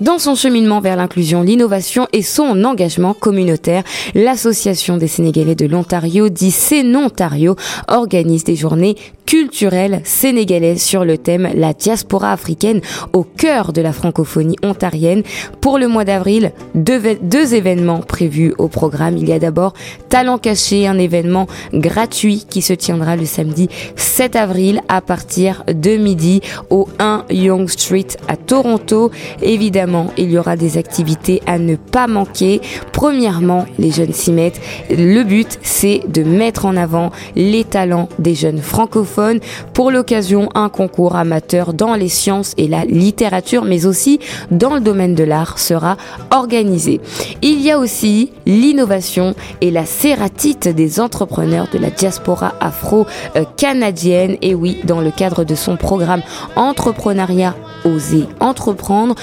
Dans son cheminement vers l'inclusion, l'innovation et son engagement communautaire, l'Association des Sénégalais de l'Ontario, dit Sénontario, organise des journées culturelles sénégalaises sur le thème La diaspora africaine au cœur de la francophonie ontarienne. Pour le mois d'avril, deux, événements prévus au programme. Il y a d'abord Talent caché, un événement gratuit qui se tiendra le samedi 7 avril à partir de midi au 1 Young Street à Toronto. Évidemment, il y aura des activités à ne pas manquer. Premièrement, les jeunes s'y mettent. Le but, c'est de mettre en avant les talents des jeunes francophones. Pour l'occasion, un concours amateur dans les sciences et la littérature, mais aussi dans le domaine de l'art sera organisé. Il y a aussi l'innovation et la sératite des entrepreneurs de la diaspora afro-canadienne. Et oui, dans le cadre de son programme Entrepreneuriat Oser Entreprendre,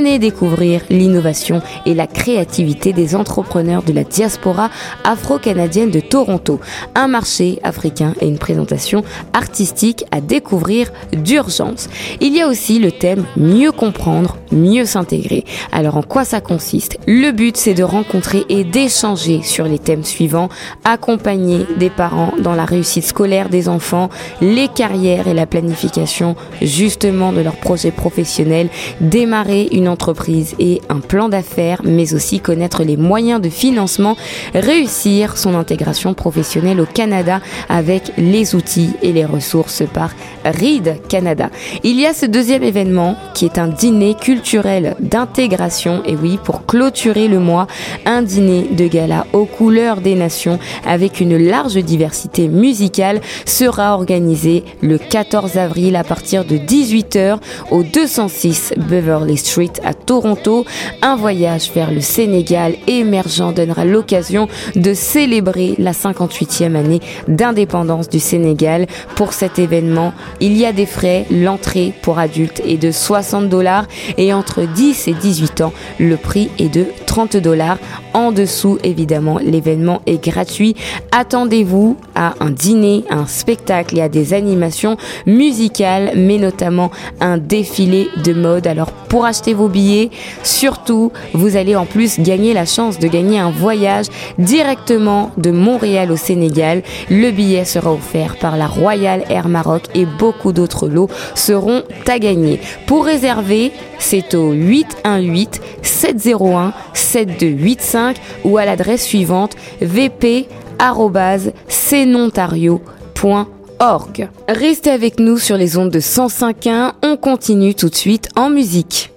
découvrir l'innovation et la créativité des entrepreneurs de la diaspora afro-canadienne de Toronto. Un marché africain et une présentation artistique à découvrir d'urgence. Il y a aussi le thème mieux comprendre, mieux s'intégrer. Alors en quoi ça consiste? Le but c'est de rencontrer et d'échanger sur les thèmes suivants, accompagner des parents dans la réussite scolaire des enfants, les carrières et la planification justement de leurs projets professionnels, démarrer une entreprise et un plan d'affaires, mais aussi connaître les moyens de financement, réussir son intégration professionnelle au Canada avec les outils et les ressources par RID Canada. Il y a ce deuxième événement qui est un dîner culturel d'intégration, et oui, pour clôturer le mois, un dîner de gala aux couleurs des nations avec une large diversité musicale sera organisé le 14 avril à partir de 18h au 206 Beverly Street à Toronto. Un voyage vers le Sénégal émergent donnera l'occasion de célébrer la 58e année d'indépendance du Sénégal. Pour cet événement, il y a des frais. L'entrée pour adultes est de 60 dollars et entre 10 et 18 ans, le prix est de 30 dollars. En dessous, évidemment, l'événement est gratuit. Attendez-vous à un dîner, un spectacle et à des animations musicales, mais notamment un défilé de mode. Alors, pour acheter vos billets, surtout, vous allez en plus gagner la chance de gagner un voyage directement de Montréal au Sénégal. Le billet sera offert par la Royal Air Maroc et beaucoup d'autres lots seront à gagner. Pour réserver, c'est au 818 701 7285 ou à l'adresse suivante vp@senontario.org. Restez avec nous sur les ondes de 105.1, on continue tout de suite en musique.